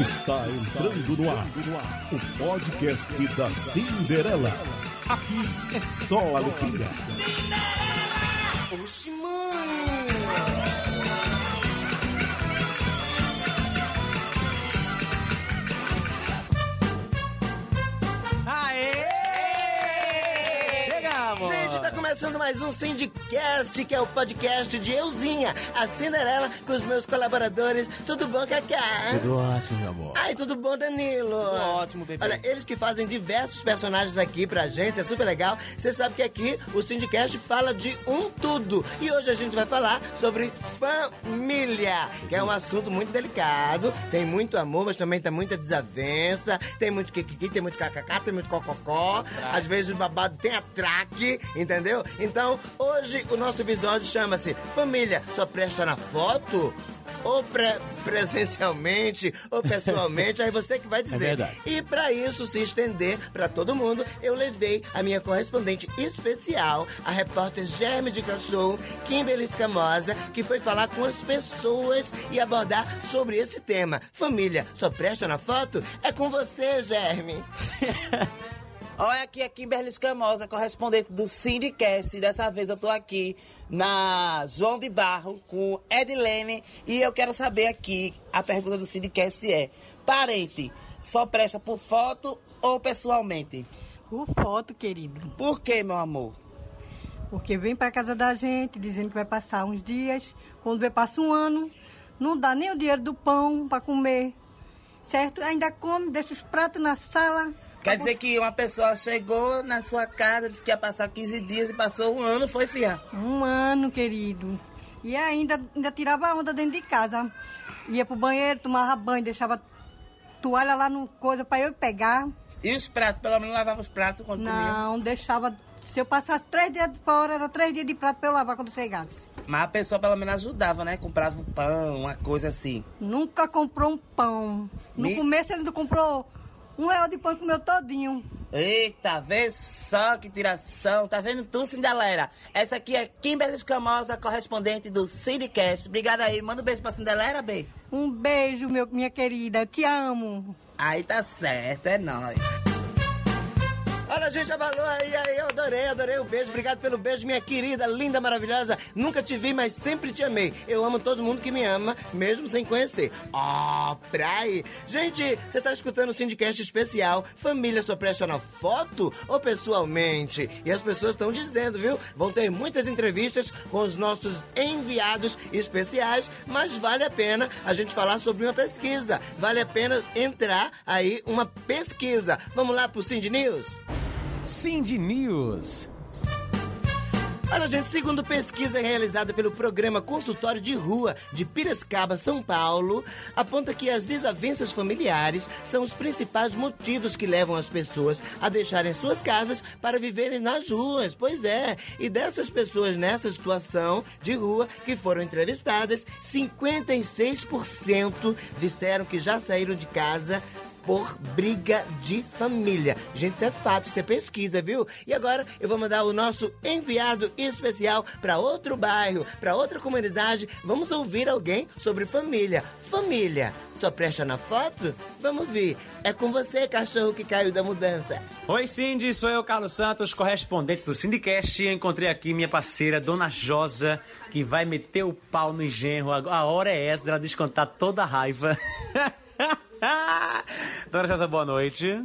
Está entrando no ar o podcast da Cinderela. Aqui é só alegria. Oxi, mano! Começando mais um Syndicast, que é o podcast de Euzinha, a Cinderela, com os meus colaboradores. Tudo bom, Cacá? Tudo ótimo, meu amor. Ai, tudo bom, Danilo? Tudo ótimo, bebê. Olha, eles que fazem diversos personagens aqui pra gente, é super legal. Você sabe que aqui o Syndicast fala de um tudo. E hoje a gente vai falar sobre família, que é um assunto muito delicado. Tem muito amor, mas também tem muita desavença. Tem muito kikiki, tem muito kkk, tem muito cococó. Às vezes o babado tem atraque, entendeu? Então, hoje o nosso episódio chama-se Família Só Presta na Foto? Ou pre presencialmente, ou pessoalmente, aí você que vai dizer. verdade. E para isso se estender para todo mundo, eu levei a minha correspondente especial, a repórter Germe de Cachorro, Kimberly Escamosa, que foi falar com as pessoas e abordar sobre esse tema. Família, só presta na foto? É com você, Germe. Olha aqui a Kimberly Escamosa, correspondente do Sindicast. Dessa vez eu tô aqui na João de Barro com Edilene e eu quero saber aqui, a pergunta do Sindicast é: parente só presta por foto ou pessoalmente? Por foto, querido. Por que, meu amor? Porque vem pra casa da gente dizendo que vai passar uns dias. Quando vê, passa um ano. Não dá nem o dinheiro do pão pra comer. Certo? Ainda come, deixa os pratos na sala. Quer dizer que uma pessoa chegou na sua casa, disse que ia passar 15 dias e passou um ano, foi fiar. Um ano, querido. E ainda, ainda tirava onda dentro de casa. Ia pro banheiro, tomava banho, deixava toalha lá no coisa pra eu pegar. E os pratos, pelo menos lavava os pratos quando comia. Não, deixava. Se eu passasse três dias fora, era três dias de prato pra eu lavar quando chegasse. Mas a pessoa pelo menos ajudava, né? Comprava um pão, uma coisa assim. Nunca comprou um pão. No Me- começo ele não comprou um real de pão comeu todinho. Eita, vê só que tiração. Tá vendo tu, Cinderela? Essa aqui é Kimberly Escamosa, correspondente do Cinecast. Obrigada aí. Manda um beijo pra Cinderela, B. Um beijo, meu, minha querida. Eu te amo. Aí tá certo, é nóis. Olha, gente, a valor aí, aí, eu adorei, adorei o beijo. Obrigado pelo beijo, minha querida, linda, maravilhosa. Nunca te vi, mas sempre te amei. Eu amo todo mundo que me ama, mesmo sem conhecer. Ó, pra aí. Gente, você tá escutando o Syndicast especial Família só presta na foto ou pessoalmente? E as pessoas estão dizendo, viu? Vão ter muitas entrevistas com os nossos enviados especiais, mas vale a pena a gente falar sobre uma pesquisa. Vale a pena entrar aí uma pesquisa. Vamos lá pro Cindy News? Cindy News. Olha, gente, segundo pesquisa realizada pelo programa Consultório de Rua de Piracicaba, São Paulo, aponta que as desavenças familiares são os principais motivos que levam as pessoas a deixarem suas casas para viverem nas ruas. Pois é, e dessas pessoas nessa situação de rua que foram entrevistadas, 56% disseram que já saíram de casa por briga de família. Gente, isso é fato, isso é pesquisa, viu? E agora eu vou mandar o nosso enviado especial para outro bairro, para outra comunidade. Vamos ouvir alguém sobre família. Família, só presta na foto? Vamos ver. É com você, cachorro que caiu da mudança. Oi, Cindy, sou eu, Carlos Santos, correspondente do Syndicast. Eu encontrei aqui minha parceira, Dona Josa, que vai meter o pau no engenro. A hora é essa dela descontar toda a raiva. Dona Josa, boa noite.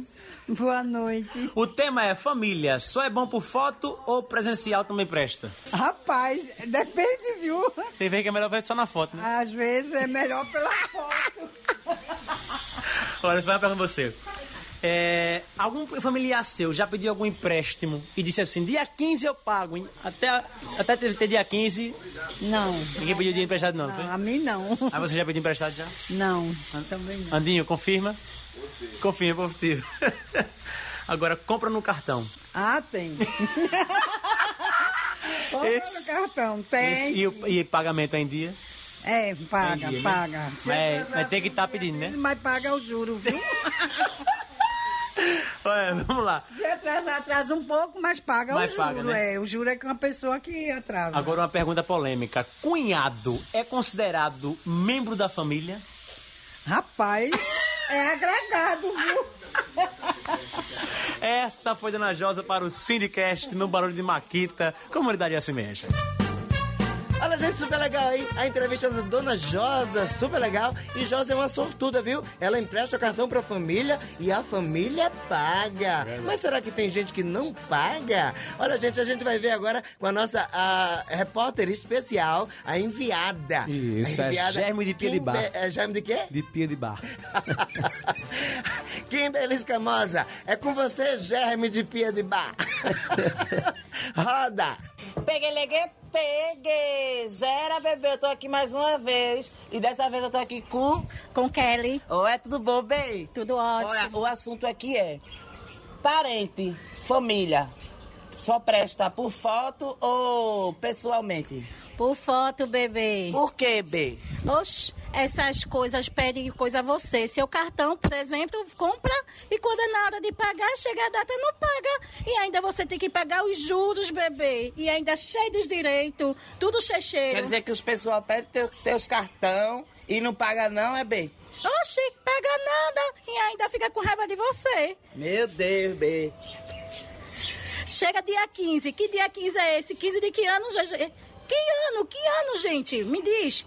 Boa noite. O tema é família. Só é bom por foto ou presencial também presta? Rapaz, depende, viu? Tem vez que é melhor ver só na foto, né? Às vezes é melhor pela foto. Olha, vai pra você. É, algum familiar seu já pediu algum empréstimo e disse assim, dia 15 eu pago, hein? Até, até ter, ter dia 15, Não, ninguém pediu dinheiro emprestado não, foi? a mim não. Aí você já pediu emprestado já? Não, também não. Andinho, confirma? Confirma, positivo. Agora, compra no cartão. Ah, tem. Compra Esse- no cartão, Esse- tem. e, o, e pagamento é em dia? É, paga, Entendi, né? paga. Se Mas- atrasar mas tem que cinco tá pedindo, né? Mas paga o juro, viu? Olha, vamos lá. Se atrasar, atrasa um pouco, mas paga Mas o paga, juro. né? É, o juro é com uma pessoa que atrasa. Agora uma pergunta polêmica. Cunhado é considerado membro da família? Rapaz, É agregado, viu? Essa foi Dona Josa para o Syndicast no Barulho de Maquita, Comunidade Se Mexe. Olha, gente, super legal aí. A entrevista da dona Josa, super legal. E Josa é uma sortuda, viu? Ela empresta o cartão pra família e a família paga. Mas será que tem gente que não paga? Olha, gente, a gente vai ver agora com a nossa a, repórter especial, a enviada. Isso, a é enviada Germe de Pia de Bar. É Germe de quê? De pia de bar. Kimberly Escamosa, é com você, Germe de Pia de Bar. Roda! Peguei, Gera, bebê, eu tô aqui mais uma vez. E dessa vez eu tô aqui com... Com Kelly, Oi, tudo bom, bem? tudo Olha, ótimo. o assunto aqui é parente, família. Só presta por foto ou pessoalmente? Por foto, bebê. Por quê, B? Oxe, essas coisas pedem coisa a você. Seu cartão, por exemplo, compra e quando é na hora de pagar, chega a data, não paga. E ainda você tem que pagar os juros, bebê. E ainda cheio dos direitos, tudo checheiro. Quer dizer que os pessoal pedem teu, teus cartão e não paga não, é B? Oxe, paga nada e ainda fica com raiva de você. Meu Deus, B. Chega dia 15. Que dia 15 é esse? 15 de que ano, GG? Que ano? Que ano, gente? Me diz.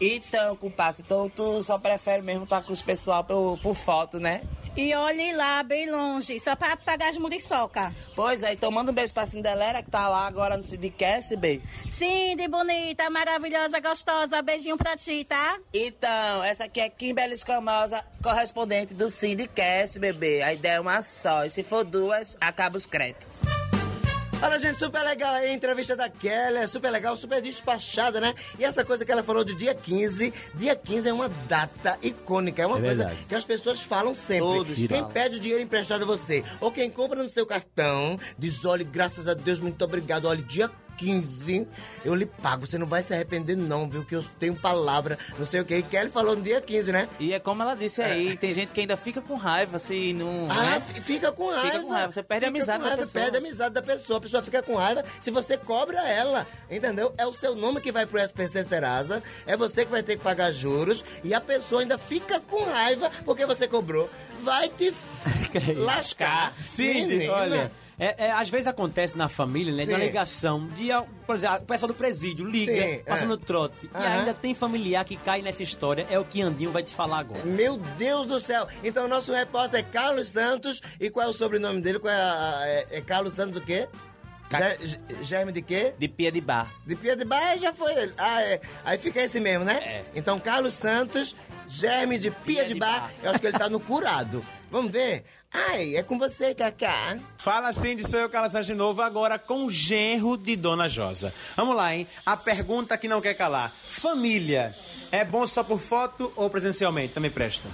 Então, compadre, então tu só prefere mesmo estar com os pessoal por, por foto, né? E olhe lá, bem longe, só pra pagar as muriçoca. Pois é, então manda um beijo pra Cinderela que tá lá agora no Sidcast, B. Cindy, bonita, maravilhosa, gostosa. Beijinho pra ti, tá? Então, essa aqui é Kimberly Escamosa, correspondente do Syndicast, bebê. A ideia é uma só, e se for duas, acaba os créditos. Olha, gente, super legal aí a entrevista da Kelly, é super legal, super despachada, né? E essa coisa que ela falou de dia 15, dia 15 é uma data icônica, é uma É coisa verdade. que as pessoas falam sempre. Todos quem falam. pede o dinheiro emprestado a você, ou quem compra no seu cartão, diz, olha, graças a Deus, muito obrigado, olha, dia 15, eu lhe pago, você não vai se arrepender não, viu, que eu tenho palavra, não sei o que. E Kelly falou no dia 15, né? E é como ela disse aí, tem gente que ainda fica com raiva se não. Ah, né? fi- fica com raiva. com raiva, você perde a Fica amizade com da raiva, pessoa. Perde a amizade da pessoa. A pessoa fica com raiva se você cobra ela. Entendeu? É o seu nome que vai pro SPC Serasa. É você que vai ter que pagar juros. E a pessoa ainda fica com raiva porque você cobrou. Vai te lascar. Menina. olha. É, é, às vezes acontece na família, né? De uma Sim. ligação de, por exemplo, o pessoal do presídio liga, Sim, passando é. trote. E Aham. ainda tem familiar que cai nessa história. É o que Andinho vai te falar agora. Meu Deus do céu. Então, nosso repórter é Carlos Santos. E qual é o sobrenome dele? Qual é, a- é, é Carlos Santos o quê? Ger- Ge- Germe de quê? De pia de bar. De Pia de Bar já foi ele. Ah, é. Aí fica esse mesmo, né? É. Então, Carlos Santos, Germe de Pia, de, de Bar. Bar. Eu acho que ele tá no curado. Vamos ver? Ai, é com você, Cacá. Fala Cindy, sou eu, Santos, de novo, agora com o genro de Dona Josa. Vamos lá, hein? A pergunta que não quer calar. Família, é bom só por foto ou presencialmente? Também presta.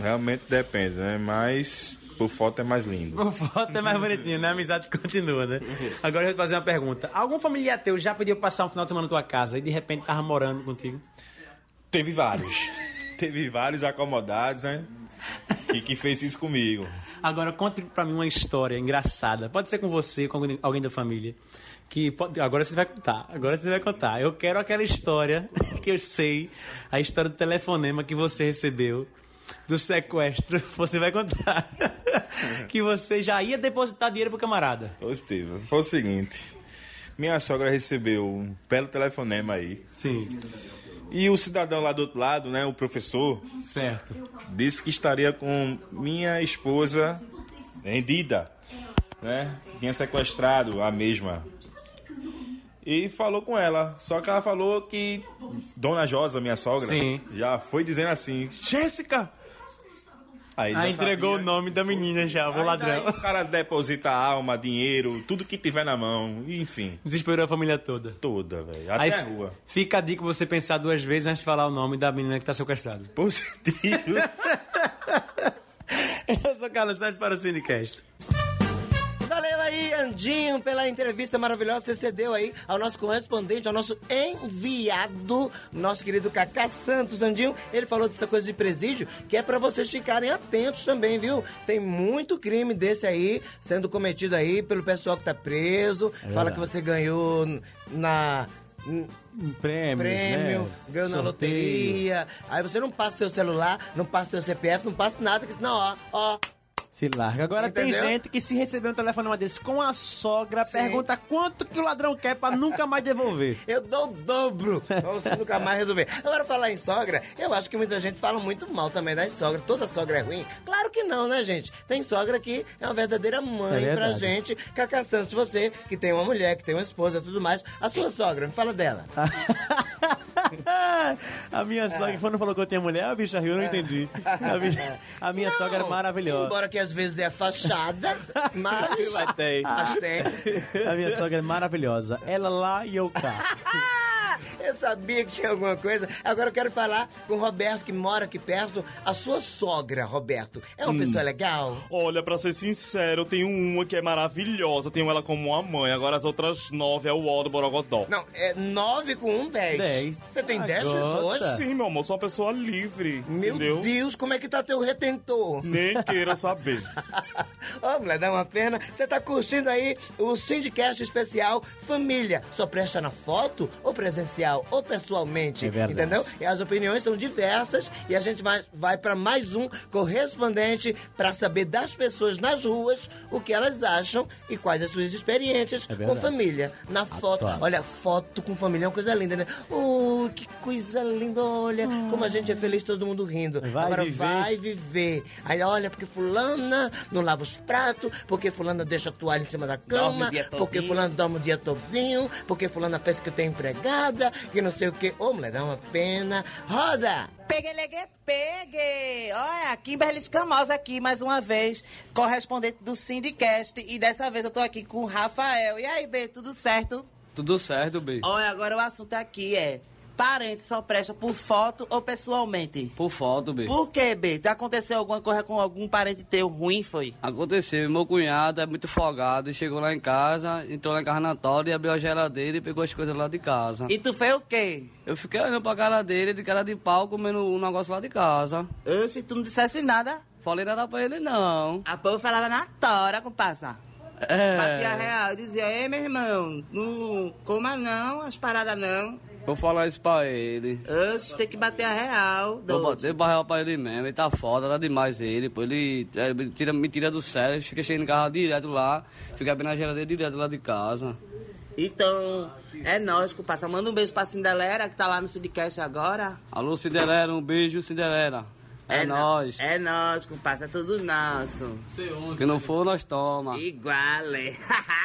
Realmente depende, né? Mas por foto é mais lindo. Por foto é mais bonitinho, né? A amizade continua, né? Agora eu vou te fazer uma pergunta. Algum familiar teu já pediu passar um final de semana na tua casa e de repente tava morando contigo? Teve vários. Teve vários acomodados, né? Que, que fez isso comigo. Agora conte pra mim uma história engraçada. Pode ser com você, com alguém- alguém da família. Que pode- agora você vai contar. Agora você vai contar. Eu quero aquela história que eu sei, a história do telefonema que você recebeu do sequestro. Você vai contar. que você já ia depositar dinheiro pro camarada. Positivo. Foi o seguinte. Minha sogra recebeu um belo telefonema aí. Sim, E o cidadão lá do outro lado, né? O professor, certo. disse que estaria com minha esposa rendida, né? Tinha sequestrado a mesma. E falou com ela. Só que ela falou que Dona Josa, minha sogra, Sim. já foi dizendo assim: Jéssica! Aí, já entregou sabia. o nome da menina já, o Aí ladrão. daí o cara deposita alma, dinheiro, tudo que tiver na mão, enfim, Desesperou a família toda. toda, velho. Até Aí a rua. fica a dica pra você pensar duas vezes antes de falar o nome da menina que tá sequestrada. Positivo. Eu sou Carlos Santos para o Cinecast. Aí, Andinho, pela entrevista maravilhosa. Você cedeu aí ao nosso correspondente, ao nosso enviado, nosso querido Cacá Santos. Andinho, ele falou dessa coisa de presídio, que é pra vocês ficarem atentos também, viu? Tem muito crime desse aí sendo cometido aí pelo pessoal que tá preso. Fala que você ganhou na. hum, Prêmios, prêmio, né? ganhou na loteria. Aí você não passa seu celular, não passa seu CPF, não passa nada, que senão, ó, ó. Se larga. Agora Entendeu? tem gente que se receber um telefonema desse com a sogra, Sim. pergunta quanto que o ladrão quer pra nunca mais devolver. Eu dou o dobro pra você nunca mais resolver. Agora, falar em sogra, eu acho que muita gente fala muito mal também das sogras. Toda sogra é ruim? Claro que não, né, gente? Tem sogra que é uma verdadeira mãe É pra gente. Cacá Santos, você que tem uma mulher, que tem uma esposa e tudo mais, a sua sogra, me fala dela. a minha sogra, quando falou que eu tinha mulher, a bicha riu, eu não entendi. A, bicha- a minha Não, sogra é maravilhosa. Embora que às vezes é fachada, mas... Mas tem. Mas tem. A minha sogra é maravilhosa. Ela lá e eu cá. Eu sabia que tinha alguma coisa. Agora eu quero falar com o Roberto, que mora aqui perto. A sua sogra, Roberto, é uma pessoa legal? Olha, pra ser sincero, eu tenho uma que é maravilhosa. Eu tenho ela como uma mãe. Agora as outras nove é o ó do Borogodó. Não, é nove com um, dez. Dez. Você tem Ah, dez pessoas? Sim, meu amor, sou uma pessoa livre. Meu entendeu? Deus, como é que tá teu retentor? Nem queira saber. Ô, mulher, dá uma pena. Você tá curtindo aí o Syndicast especial Família. Só presta na foto ou presencial ou pessoalmente? É verdade. Entendeu? E as opiniões são diversas e a gente vai, vai para mais um correspondente para saber das pessoas nas ruas o que elas acham e quais as suas experiências É com família. Na foto. Atual. Olha, foto com família é uma coisa linda, né? Oh, que coisa linda. Olha, como a gente é feliz, todo mundo rindo. Vai Agora viver. vai viver. Aí olha, porque fulana não lava os pratos, porque fulana deixa a toalha em cima da cama, porque fulana dorme o dia todinho, porque fulana pensa que tem empregada, que não sei o quê. Ô, mulher, dá uma pena. Roda! Pegue, legue, pegue! Olha, Kimberly Escamosa aqui mais uma vez, correspondente do Syndicast. E dessa vez eu tô aqui com o Rafael. E aí, B, tudo certo? Tudo certo, B. Olha, agora o assunto aqui é: parente só presta por foto ou pessoalmente? Por foto, B. Por que, B? Aconteceu alguma coisa com algum parente teu ruim, foi? Aconteceu, meu cunhado é muito folgado e chegou lá em casa, entrou lá em carnatório e abriu a geladeira e pegou as coisas lá de casa. E tu fez o quê? Eu fiquei olhando pra cara dele, de cara de pau, comendo um negócio lá de casa. Eu, se tu não dissesse nada, Falei nada pra ele, não. a povo falava na tora, comparsa. É. Batia real e dizia, ei, meu irmão, não coma não, as paradas não. Vou falar isso pra ele. Oxe, tem que bater a real. Vou bater barreal pra ele mesmo, ele tá foda, tá demais ele. Pô, ele é, me tira, me tira do sério, fica chegando em casa direto lá, fica abrindo a geladeira direto lá de casa. Então, é nóis, comparsa. Manda um beijo pra Cinderela, que tá lá no Sidcast agora. Alô, Cinderela, um beijo, Cinderela. É, nó- nóis. É nóis, comparsa, é tudo nosso. Que não for, nós toma. Igual, é.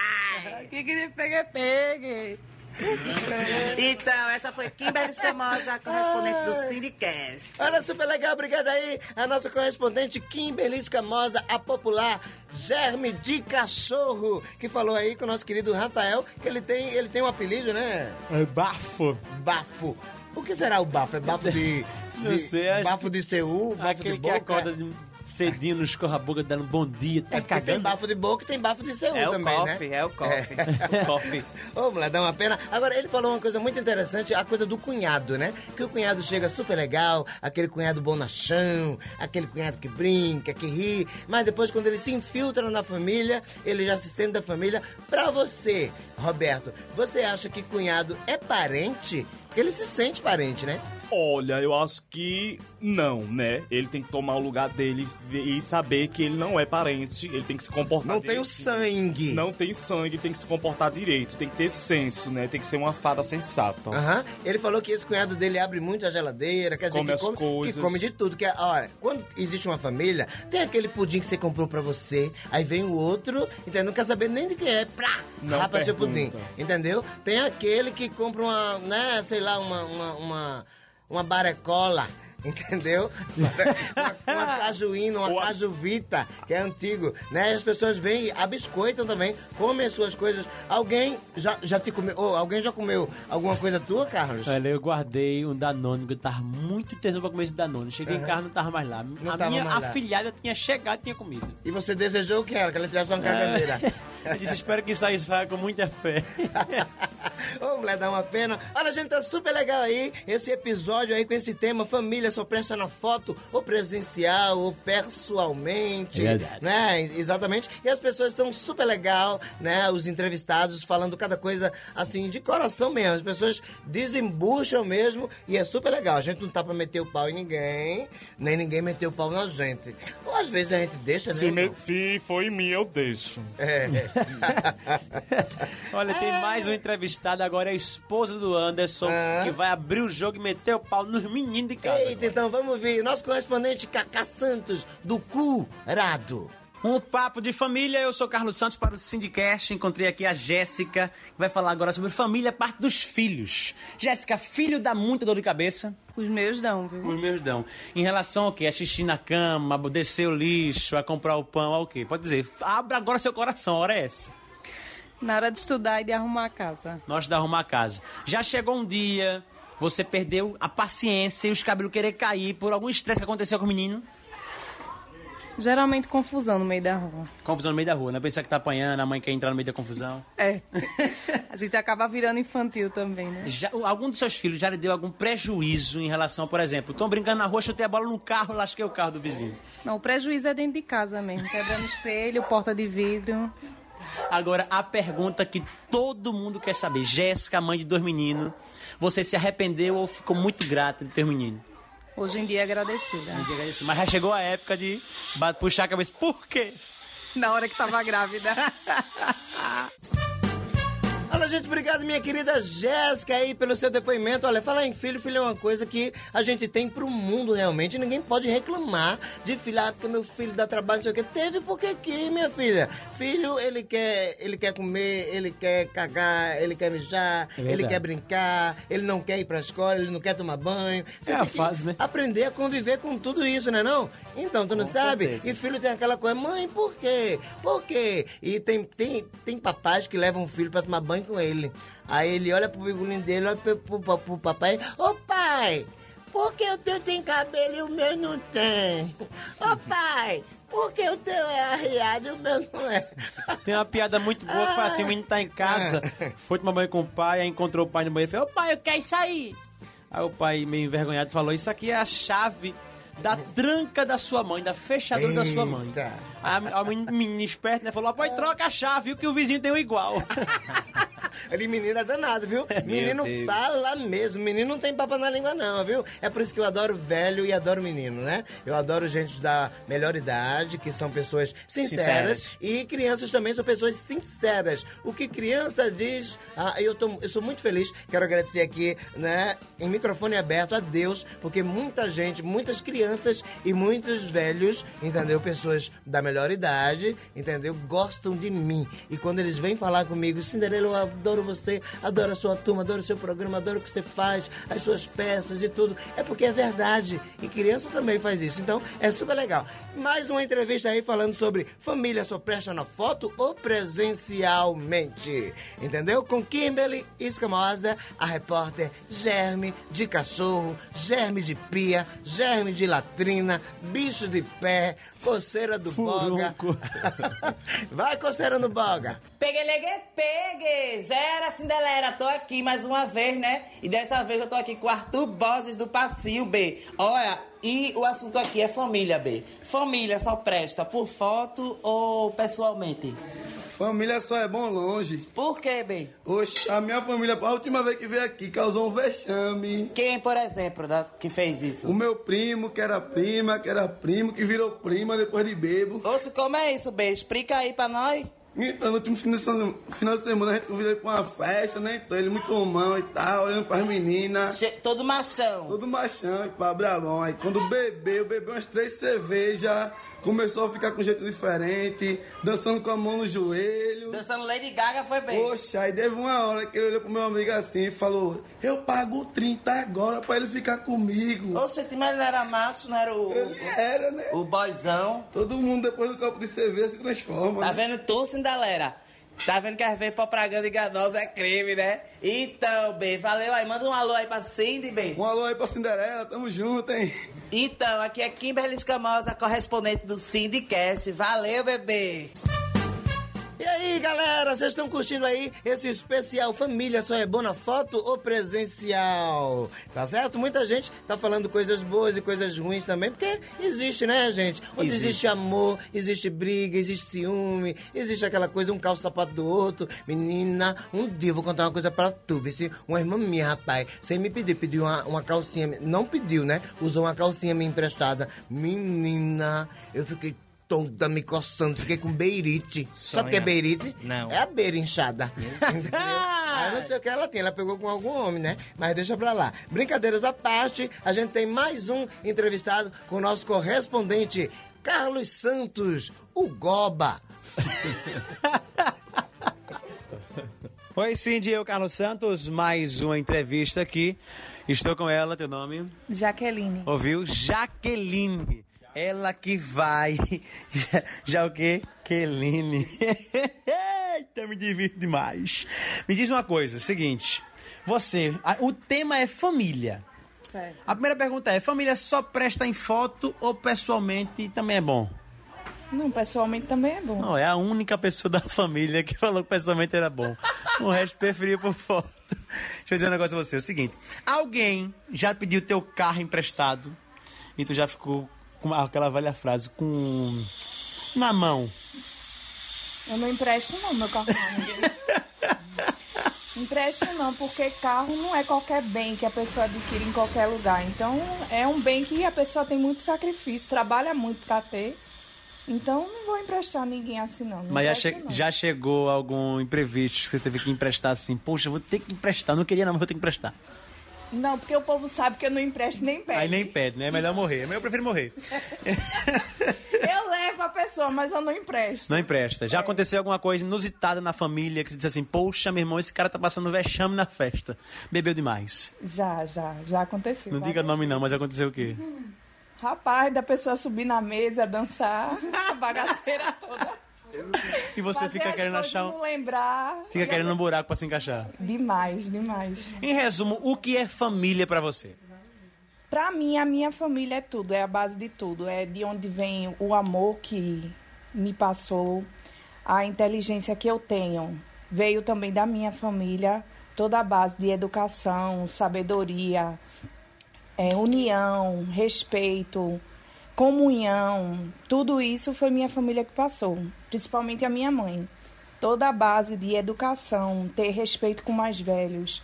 que queria pegue, pegue. então, essa foi Kimberly Escamosa, correspondente do Syndicast. Olha, super legal, obrigado aí. A nossa correspondente Kimberly Escamosa, a popular Germe de Cachorro, que falou aí com o nosso querido Rafael, que ele tem, ele tem um apelido, né? É bafo. Bafo. O que será o bafo? É bafo de... Não de- sei, acho- Bafo de Seul, bafo Aquele de que boca. acorda de- cedinho no escorra-boca, dando bom dia, tá É porque tem bafo de boca e tem bafo de Seul É o também, coffee, né? é o coffee. Coffee. Ô, mulher, dá uma pena. Agora, ele falou uma coisa muito interessante, a coisa do cunhado, né? Que o cunhado chega super legal, aquele cunhado bonachão, aquele cunhado que brinca, que ri, mas depois, quando ele se infiltra na família, ele já se sente da família. Pra você, Roberto, você acha que cunhado é parente? Porque ele se sente parente, né? Olha, eu acho que não, né? Ele tem que tomar o lugar dele e saber que ele não é parente, ele tem que se comportar Não tem o sangue. Não tem sangue, tem que se comportar direito, tem que ter senso, né? Tem que ser uma fada sensata. Aham. Ele falou que esse cunhado dele abre muito a geladeira, quer dizer, Come que, as come, coisas. que come de tudo. Que, é- olha, quando existe uma família, tem aquele pudim que você comprou pra você, aí vem o outro, entendeu? Não quer saber nem de quem é, plá, Não rapa seu pudim, pergunta. entendeu? Tem aquele que compra uma, né, sei lá, uma, uma, uma, uma barecola. Entendeu? Uma, uma cajuína, uma Ou a- cajuvita, que é antigo, né? As pessoas vêm e abiscoitam também, comem as suas coisas. Alguém já, já te comeu, ou alguém já comeu alguma coisa tua, Carlos? Olha, eu guardei um Danone, que eu tava muito tesão pra comer esse Danone. Cheguei em casa, não tava mais lá. Não a tava minha lá. afilhada tinha chegado e tinha comido. E você desejou o que era? Que ela tivesse uma caganeira. Eu disse, espero que isso aí saia com muita fé. Ô, mulher, dá uma pena. Olha, gente, tá super legal aí esse episódio aí com esse tema família só presta na foto, ou presencial, ou pessoalmente. É verdade. Né? Exatamente. E as pessoas estão super legal, né? Os entrevistados falando cada coisa assim de coração mesmo. As pessoas desembucham mesmo e é super legal. A gente não tá pra meter o pau em ninguém, nem ninguém meter o pau na gente. Ou às vezes a gente deixa, né? Se, me- se for em mim, eu deixo. É. Olha, tem mais um entrevistado agora, é a esposa do Anderson, Ah. que vai abrir o jogo e meter o pau nos meninos de casa. Eita, então vamos ver. Nosso correspondente Cacá Santos, do Curado. Um papo de família, eu sou Carlos Santos para o Sindicast. Encontrei aqui a Jéssica, que vai falar agora sobre família, parte dos filhos. Jéssica, filho dá muita dor de cabeça? Os meus dão, viu? Os meus dão. Em relação ao quê? A xixi na cama, a descer o lixo, a comprar o pão, ao quê? Pode dizer, abra agora seu coração, a hora é essa. Na hora de estudar e de arrumar a casa. Nós da arrumar a casa. Já chegou um dia, você perdeu a paciência e os cabelos querer cair por algum estresse que aconteceu com o menino? Geralmente confusão no meio da rua. Confusão no meio da rua, né? Pensar que tá apanhando, a mãe quer entrar no meio da confusão. É. A gente acaba virando infantil também, né? Já, algum dos seus filhos já lhe deu algum prejuízo em relação, por exemplo, estão brincando na rua, chutei a bola no carro, lasquei o carro do vizinho. Não, o prejuízo é dentro de casa mesmo. Quebrando espelho, porta de vidro. Agora, a pergunta que todo mundo quer saber. Jéssica, mãe de dois meninos, você se arrependeu ou ficou muito grata de ter um menino? Hoje em dia agradecida. Mas já chegou a época de puxar a cabeça. Por quê? Na hora que tava grávida. Olha, gente, obrigado, minha querida Jéssica, aí, pelo seu depoimento. Olha, falar em filho, filho é uma coisa que a gente tem pro mundo, realmente. Ninguém pode reclamar de filho, ah, porque meu filho dá trabalho, não sei o quê. Teve porque aqui, minha filha. Filho, ele quer, ele quer comer, ele quer cagar, ele quer mijar, É ele quer brincar, ele não quer ir pra escola, ele não quer tomar banho. Você É a que fase, né? aprender a conviver com tudo isso, né não? Então, tu não sabe? certeza. E filho tem aquela coisa, mãe, por quê? Por quê? E tem, tem, tem papais que levam o filho pra tomar banho com ele. Aí ele olha pro bigolinho dele, olha pro, pro, pro, papai, ô pai, por que o teu tem cabelo e o meu não tem? Ô pai, por que o teu é arriado e o meu não é? Tem uma piada muito boa que foi assim: o menino tá em casa, foi tomar banho com o pai, aí encontrou o pai no banheiro e falou: Ô pai, eu quero sair. Aí o pai, meio envergonhado, falou: Isso aqui é a chave da tranca da sua mãe, da fechadura da sua mãe. Eita. A- a menina esperta né, falou: Pai, troca a chave, viu que o vizinho tem o igual. Ele menino é danado, viu? Menino Deus. fala mesmo. Menino não tem papo na língua, não, viu? É por isso que eu adoro velho e adoro menino, né? Eu adoro gente da melhor idade, que são pessoas sinceras. Sinceras. E crianças também são pessoas sinceras. O que criança diz. Ah, eu, tô, eu sou muito feliz. Quero agradecer aqui, né, em microfone aberto a Deus, porque muita gente, muitas crianças e muitos velhos, entendeu? Pessoas da melhor idade, entendeu? Gostam de mim. E quando eles vêm falar comigo, Cinderela, eu adoro você, adoro a sua turma, adoro o seu programa, adoro o que você faz, as suas peças e tudo. É porque é verdade. E criança também faz isso. Então, é super legal. Mais uma entrevista aí falando sobre família só presta na foto ou presencialmente. Entendeu? Com Kimberly Escamosa, a repórter Germe de cachorro, germe de pia, germe de latrina, bicho de pé, coceira do boga. Vai, coceira no boga. Pegue, legue, pegue! Gera Cinderela, tô aqui mais uma vez, né? E dessa vez eu tô aqui com o Arthur Borges do Passinho B. Olha, e o assunto aqui é família B. Família só presta por foto ou pessoalmente? Família só é bom longe. Por quê, B? Oxe, a minha família, a última vez que veio aqui, causou um vexame. Quem, por exemplo, da- que fez isso? O meu primo, que era prima, que era primo, que virou prima depois de bebo. Oxe, como é isso, B? Explica aí pra nós. Então, no último final de semana, a gente convidou ele pra uma festa, né? Então, ele muito homão e tal, olhando pras meninas. todo machão. Todo machão, e pá, brabão. Aí quando bebeu, bebeu umas três cervejas, começou a ficar com um jeito diferente, dançando com a mão no joelho. Dançando Lady Gaga foi bem. Poxa, aí teve uma hora que ele olhou pro meu amigo assim e falou: Eu pago 30 agora pra ele ficar comigo. Oxe, mas ele era macho, não era o. Ele era, né? O boyzão. Todo mundo depois do copo de cerveja se transforma. Tá né? vendo tu, Cinderela? Tá vendo que às vezes propaganda enganosa é crime, né? Então, bem, valeu aí. Manda um alô aí pra Cindy, bem. Um alô aí pra Cinderela, tamo junto, hein? Então, aqui é Kimberly Escamosa, correspondente do Cindycast. Valeu, bebê. E aí, galera, vocês estão curtindo aí esse especial Família Só é Bom na Foto ou Presencial? Tá certo? Muita gente tá falando coisas boas e coisas ruins também, porque existe, né, gente? Onde existe, Existe. amor, existe briga, existe ciúme, existe aquela coisa, um calça sapato do outro. Menina, um dia eu vou contar uma coisa pra tu, vê se uma irmã minha, rapaz, sem me pedir, pediu uma, uma calcinha, não pediu, né? Usou uma calcinha minha emprestada. Menina, eu fiquei toda me coçando, fiquei com beirite. Sabe o que é Sonha. beirite? Não. É a beira inchada. Entendeu? Aí não sei o que ela tem, ela pegou com algum homem, né? Mas deixa pra lá. Brincadeiras à parte, a gente tem mais um entrevistado com o nosso correspondente, Carlos Santos, o Goba. Oi, Cindy, eu, Carlos Santos, mais uma entrevista aqui. Estou com ela, teu nome? Jaqueline. Ouviu? Jaqueline. Ela que vai. Já, já o quê? Queline. Eita, me divirto demais. Me diz uma coisa, seguinte. Você, a- o tema é família. A primeira pergunta é: família só presta em foto ou pessoalmente também é bom? Não, pessoalmente também é bom. Não, é a única pessoa da família que falou que pessoalmente era bom. O resto preferia por foto. Deixa eu dizer um negócio a você. É o seguinte. Alguém já pediu teu carro emprestado e tu já ficou com aquela velha frase, com... Na mão. Eu não empresto não, meu carro não. Empresto não, porque carro não é qualquer bem que a pessoa adquire em qualquer lugar. Então, é um bem que a pessoa tem muito sacrifício, trabalha muito pra ter. Então, não vou emprestar ninguém assim não. não Mas já, che- não. já chegou algum imprevisto que você teve que emprestar assim? Poxa, vou ter que emprestar. Não queria não, mas vou ter que emprestar. Não, porque o povo sabe que eu não empresto nem pede. Aí nem pede, né? É melhor morrer. Mas eu prefiro morrer. Eu levo a pessoa, mas eu não empresto. Não empresta. Já aconteceu alguma coisa inusitada na família que você disse assim, poxa, meu irmão, esse cara tá passando vexame na festa. Bebeu demais. Já, já, já aconteceu. Não diga nome não, mas aconteceu o quê? Rapaz, da pessoa subir na mesa, dançar, a bagaceira toda. E você Fazer fica querendo achar. Não lembrar. Fica querendo um buraco pra se encaixar. Demais, demais. Em resumo, o que é família pra você? Pra mim, a minha família é tudo, é a base de tudo. É de onde vem o amor que me passou, a inteligência que eu tenho. Veio também da minha família, toda a base de educação, sabedoria, é, união, respeito, comunhão. Tudo isso foi minha família que passou, principalmente a minha mãe. Toda a base de educação, ter respeito com mais velhos.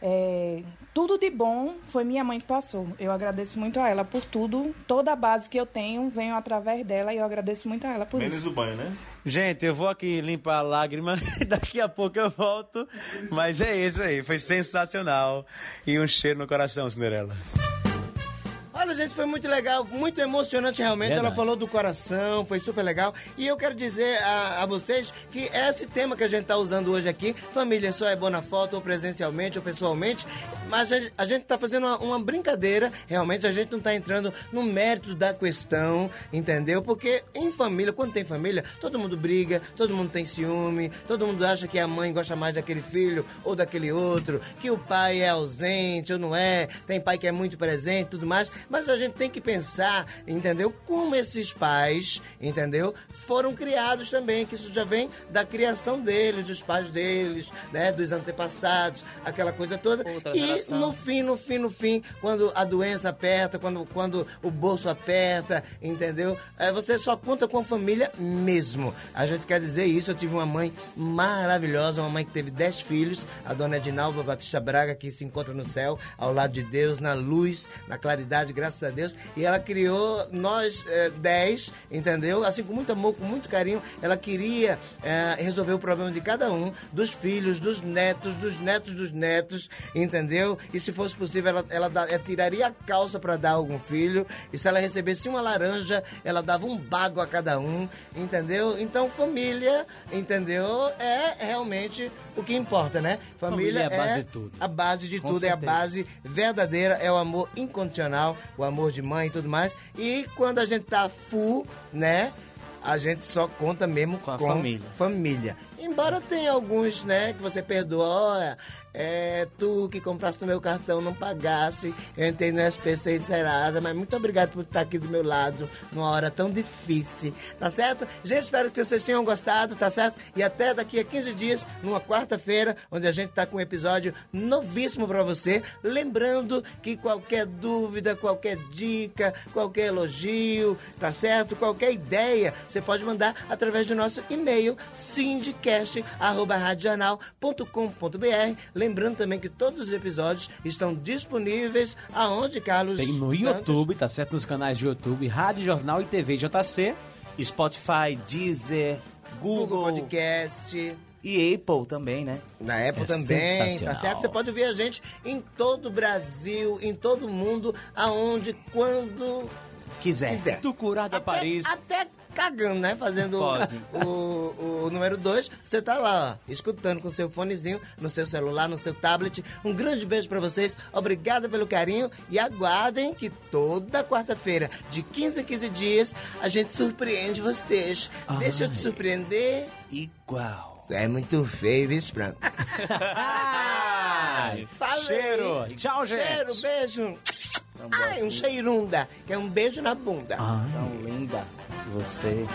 É, tudo de bom foi minha mãe que passou. Eu agradeço muito a ela por tudo. Toda a base que eu tenho venho através dela e eu agradeço muito a ela por Menos isso. o banho, né? Gente, eu vou aqui limpar a lágrima, daqui a pouco eu volto. Mas é isso aí, foi sensacional. E um cheiro no coração, Cinderela. Olha, gente, foi muito legal, muito emocionante realmente. Verdade. Ela falou do coração, foi super legal. E eu quero dizer a, a vocês que esse tema que a gente está usando hoje aqui, família só é boa na foto, ou presencialmente, ou pessoalmente, mas a, gente- está fazendo uma, uma brincadeira, realmente a gente não está entrando no mérito da questão, entendeu? Porque em família, quando tem família, todo mundo briga, todo mundo tem ciúme, todo mundo acha que a mãe gosta mais daquele filho ou daquele outro, que o pai é ausente ou não é, tem pai que é muito presente e tudo mais, mas a gente tem que pensar, entendeu? Como esses pais, entendeu? Foram criados também, que isso já vem da criação deles, dos pais deles, né? Dos antepassados, aquela coisa toda. Outra e geração. no fim, no fim, no fim, quando a doença aperta, quando, quando o bolso aperta, entendeu? É, você só conta com a família mesmo. A gente quer dizer isso. Eu tive uma mãe maravilhosa, uma mãe que teve dez filhos, a dona Edinalva Batista Braga, que se encontra no céu, ao lado de Deus, na luz, na claridade, graças a Deus. E ela criou nós é, dez, entendeu? Assim, com muito amor, com muito carinho. Ela queria é, resolver o problema de cada um, dos filhos, dos netos, dos netos dos netos, entendeu? E se fosse possível, ela, ela, ela tiraria a calça para dar a algum filho. E se ela recebesse uma laranja, ela dava um bago a cada um, entendeu? Então, família, entendeu? É realmente o que importa, né? Família é a base de tudo. A base de Com tudo, é a certeza. base verdadeira, é o amor incondicional, o amor de mãe e tudo mais. E quando a gente tá full, né? A gente só conta mesmo com, a família. família. Embora tenha alguns, né, que você perdoa. Olha, É, tu que compraste o meu cartão não pagasse. Eu entrei no SPC Serasa, mas muito obrigado por estar aqui do meu lado numa hora tão difícil, tá certo? Gente, espero que vocês tenham gostado, tá certo? E até daqui a 15 dias, numa quarta-feira, onde a gente tá com um episódio novíssimo pra você. Lembrando que qualquer dúvida, qualquer dica, qualquer elogio, tá certo? Qualquer ideia, você pode mandar através do nosso e-mail sindicast@radioanal.com.br. Lembrando também que todos os episódios estão disponíveis aonde, Carlos? Tem no Santos? YouTube, tá certo? Nos canais de YouTube, Rádio Jornal e TV JC. Spotify, Deezer, Google Google, Podcast. e Apple também, né? Na Apple É também, tá certo? Você pode ouvir a gente em todo o Brasil, em todo o mundo, aonde, quando Quiser. quiser. Do Curada Paris. Até cagando, né? Fazendo o, o número 2. Você tá lá, ó, escutando com seu fonezinho, no seu celular, no seu tablet. Um grande beijo pra vocês. Obrigada pelo carinho. E aguardem que toda quarta-feira, de 15 a 15 dias, a gente surpreende vocês. Deixa eu te surpreender. Igual. Tu é muito feio, viu, Branco? Ai, Falei. cheiro. Tchau, gente. Cheiro, beijo. Ai, um cheirunda, que é um beijo na bunda. Tão linda. Você.